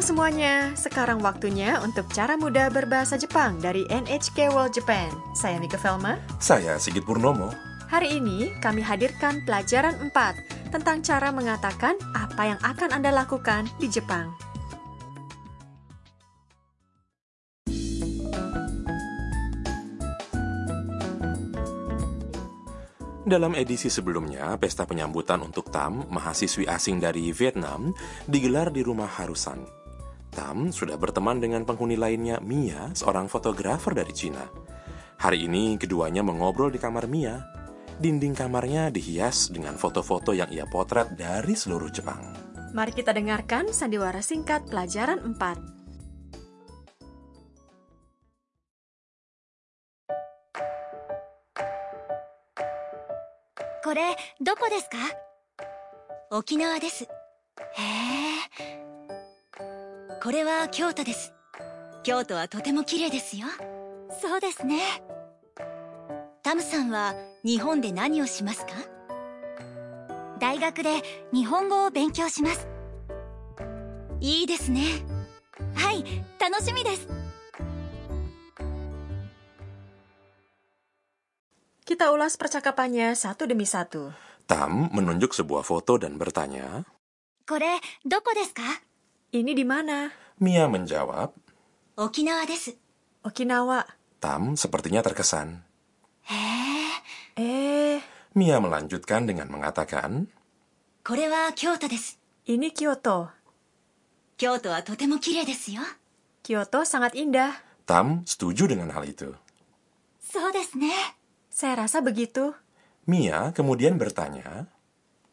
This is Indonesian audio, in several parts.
Halo semuanya, sekarang waktunya untuk cara mudah berbahasa Jepang dari NHK World Japan. Saya Mika Velma. Saya Sigit Purnomo. Hari ini kami hadirkan pelajaran 4 tentang cara mengatakan apa yang akan Anda lakukan di Jepang. Dalam edisi sebelumnya, pesta penyambutan untuk Tam, mahasiswi asing dari Vietnam, digelar di rumah Harusan. Tam sudah berteman dengan penghuni lainnya, Mia, seorang fotografer dari Cina. Hari ini keduanya mengobrol di kamar Mia. Dinding kamarnya dihias dengan foto-foto yang ia potret dari seluruh Jepang. Mari kita dengarkan sandiwara singkat pelajaran 4. Kore, doko? Okinawa これは京都です。京都はとても綺麗ですよ。そうですね。タムさんは日本で何をしますか？大学で日本語を勉強します。いいですね。はい楽しみです。Kita ulas percakapannya satu demi satu. Tam menunjuk sebuah foto dan bertanya. これどこですか Ini di mana? Mia menjawab. Okinawa desu. Okinawa. Tam sepertinya terkesan. Eh. Eh. Mia melanjutkan dengan mengatakan. Kore wa Kyoto desu. Ini Kyoto. Kyoto wa totemo kirei desu yo. Kyoto sangat indah. Tam setuju dengan hal itu. So desu ne. Saya rasa begitu. Mia kemudian bertanya.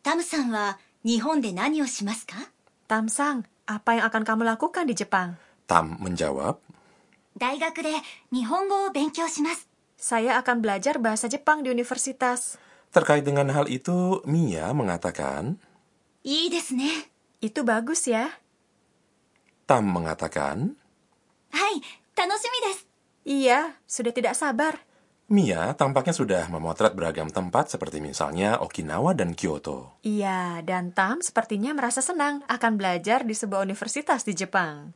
Tam-san wa Nihon de nani o shimasu ka? Tam-san, apa yang akan kamu lakukan di Jepang? Tam menjawab, Saya akan belajar bahasa Jepang di universitas. Terkait dengan hal itu, Mia mengatakan, Itu bagus ya. Tam mengatakan, Hai, Iya, sudah tidak sabar. Mia tampaknya sudah memotret beragam tempat seperti misalnya Okinawa dan Kyoto. Iya, dan Tam sepertinya merasa senang akan belajar di sebuah universitas di Jepang.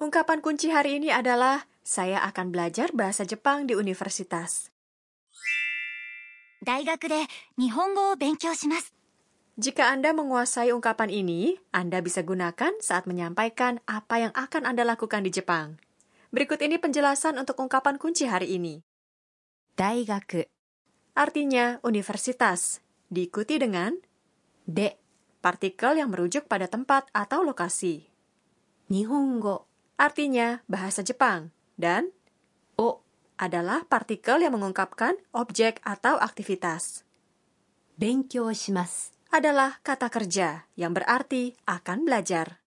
Ungkapan kunci hari ini adalah saya akan belajar bahasa Jepang di universitas. 大学で日本語を勉強します jika Anda menguasai ungkapan ini, Anda bisa gunakan saat menyampaikan apa yang akan Anda lakukan di Jepang. Berikut ini penjelasan untuk ungkapan kunci hari ini. Daigaku artinya universitas, diikuti dengan de, partikel yang merujuk pada tempat atau lokasi. Nihongo artinya bahasa Jepang dan o adalah partikel yang mengungkapkan objek atau aktivitas. Benkyou shimasu adalah kata kerja yang berarti akan belajar.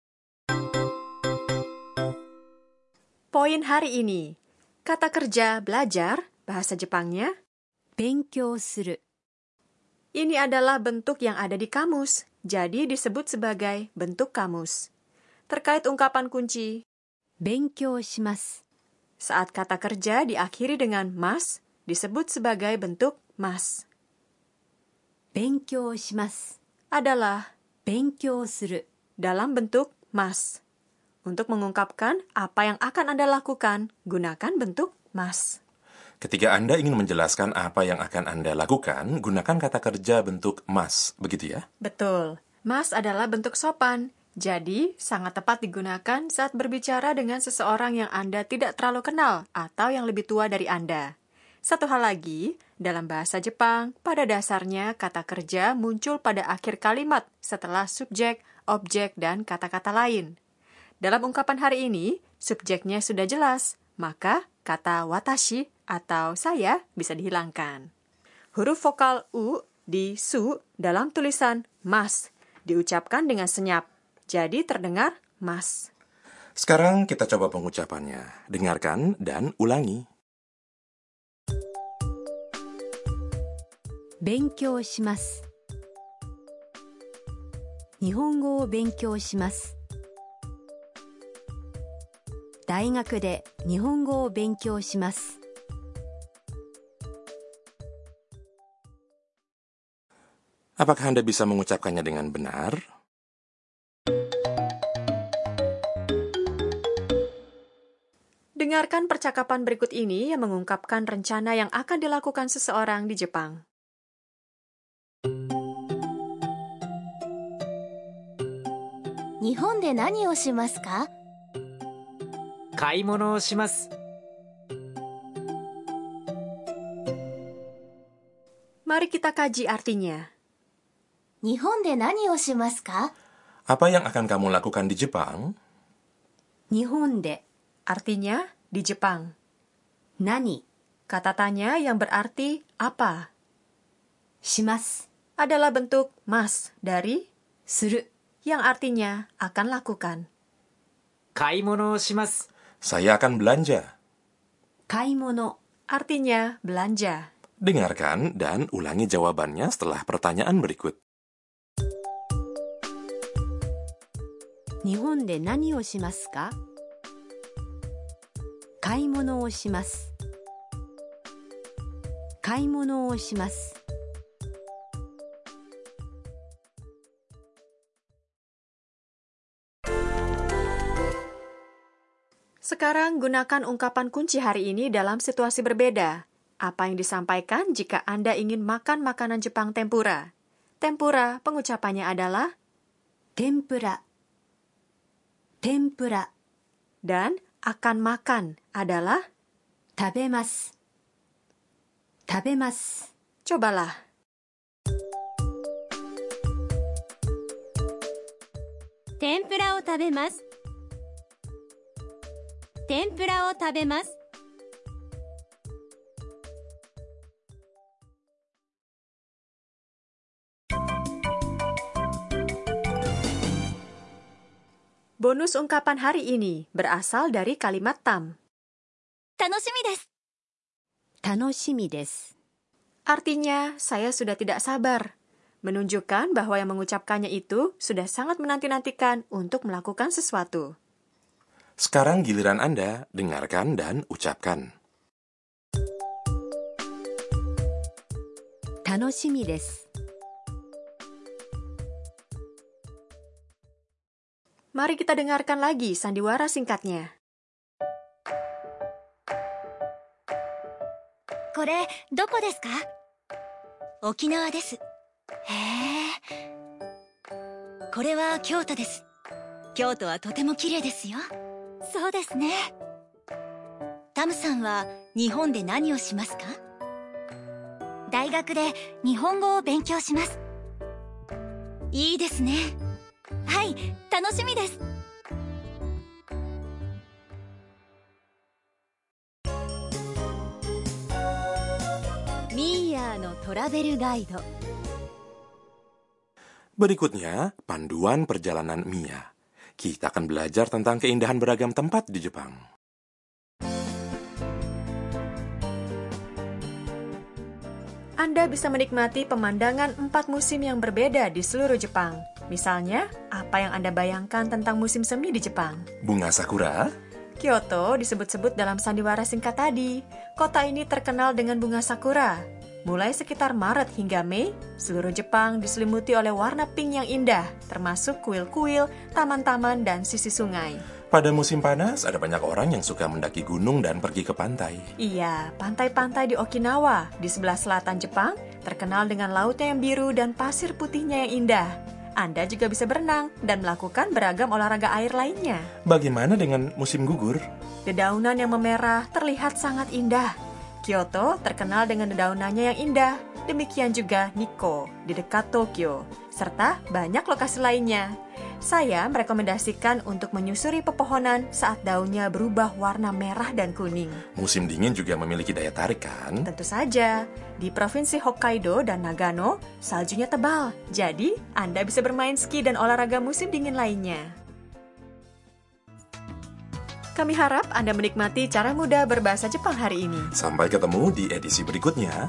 Poin hari ini. Kata kerja belajar, bahasa Jepangnya, benkyou suru. Ini adalah bentuk yang ada di kamus, jadi disebut sebagai bentuk kamus. Terkait ungkapan kunci, benkyou shimasu. Saat kata kerja diakhiri dengan mas, disebut sebagai bentuk mas. 勉強します Adalah 勉強する dalam bentuk mas. Untuk mengungkapkan apa yang akan Anda lakukan, gunakan bentuk mas. Ketika Anda ingin menjelaskan apa yang akan Anda lakukan, gunakan kata kerja bentuk mas, begitu ya? Betul. Mas adalah bentuk sopan. Jadi, sangat tepat digunakan saat berbicara dengan seseorang yang Anda tidak terlalu kenal atau yang lebih tua dari Anda. Satu hal lagi, dalam bahasa Jepang, pada dasarnya kata kerja muncul pada akhir kalimat setelah subjek, objek, dan kata-kata lain. Dalam ungkapan hari ini, subjeknya sudah jelas, maka kata watashi atau saya bisa dihilangkan. Huruf vokal U di su dalam tulisan mas diucapkan dengan senyap, jadi terdengar mas. Sekarang kita coba pengucapannya. Dengarkan dan ulangi. 勉強します日本語を勉強します大学で日本語を勉強します Apakah Anda bisa mengucapkannya dengan benar? Dengarkan percakapan berikut ini yang mengungkapkan rencana yang akan dilakukan seseorang di Jepang. で何をしますか買い物をします。 Mari kita kaji artinya. 日本で何をしますか Apa yang akan kamu lakukan di Jepang? 日本で Artinya di Jepang. 何 Kata tanya yang berarti apa します adalah bentuk mas dari する yang artinya akan lakukan. 買い物をします。 Saya akan belanja. 買い物 Artinya belanja. Dengarkan dan ulangi jawabannya setelah pertanyaan berikut. 日本で何をしますか買い物をします買い物をします Sekarang gunakan ungkapan kunci hari ini dalam situasi berbeda. Apa yang disampaikan jika Anda ingin makan makanan Jepang tempura? Tempura, pengucapannya adalah tempura. Tempura. Dan akan makan adalah tabemas tabemas Cobalah. Tempura o tabemas 天ぷらを食べます Bonus ungkapan hari ini berasal dari kalimat tam. 楽しみです楽しみです Artinya, saya sudah tidak sabar. Menunjukkan bahwa yang mengucapkannya itu sudah sangat menanti-nantikan untuk melakukan sesuatu. Sekarang giliran Anda, dengarkan dan ucapkan. 楽しみです Mari kita dengarkan lagi sandiwara singkatnya. これどこですか沖縄ですへえこれは京都です京都はとても綺麗ですよ そうですね。タムさんは日本で何をしますか？大学で日本語を勉強します。いいですね。はい楽しみです。ミーヤーのトラベルガイド。Berikutnya, panduan perjalanan Mia. Kita akan belajar tentang keindahan beragam tempat di Jepang. Anda bisa menikmati pemandangan empat musim yang berbeda di seluruh Jepang. Misalnya, apa yang Anda bayangkan tentang musim semi di Jepang? Bunga sakura, Kyoto disebut-sebut dalam sandiwara singkat tadi. Kota ini terkenal dengan bunga sakura. Mulai sekitar Maret hingga Mei, seluruh Jepang diselimuti oleh warna pink yang indah, termasuk kuil-kuil, taman-taman, dan sisi sungai. pada musim panas ada banyak orang yang suka mendaki gunung dan pergi ke pantai. Iya, pantai-pantai di Okinawa, di sebelah selatan Jepang, terkenal dengan lautnya yang biru dan pasir putihnya yang indah. Anda juga bisa berenang dan melakukan beragam olahraga air lainnya. Bagaimana dengan musim gugur? Dedaunan yang memerah terlihat sangat indah. Kyoto terkenal dengan dedaunannya yang indah. Demikian juga Nikko di dekat Tokyo, serta banyak lokasi lainnya. Saya merekomendasikan untuk menyusuri pepohonan saat daunnya berubah warna merah dan kuning. Musim dingin juga memiliki daya tarik kan? Tentu saja, di Provinsi Hokkaido dan Nagano, saljunya tebal. Jadi, Anda bisa bermain ski dan olahraga musim dingin lainnya. Kami harap Anda menikmati cara mudah berbahasa Jepang hari ini. Sampai ketemu di edisi berikutnya.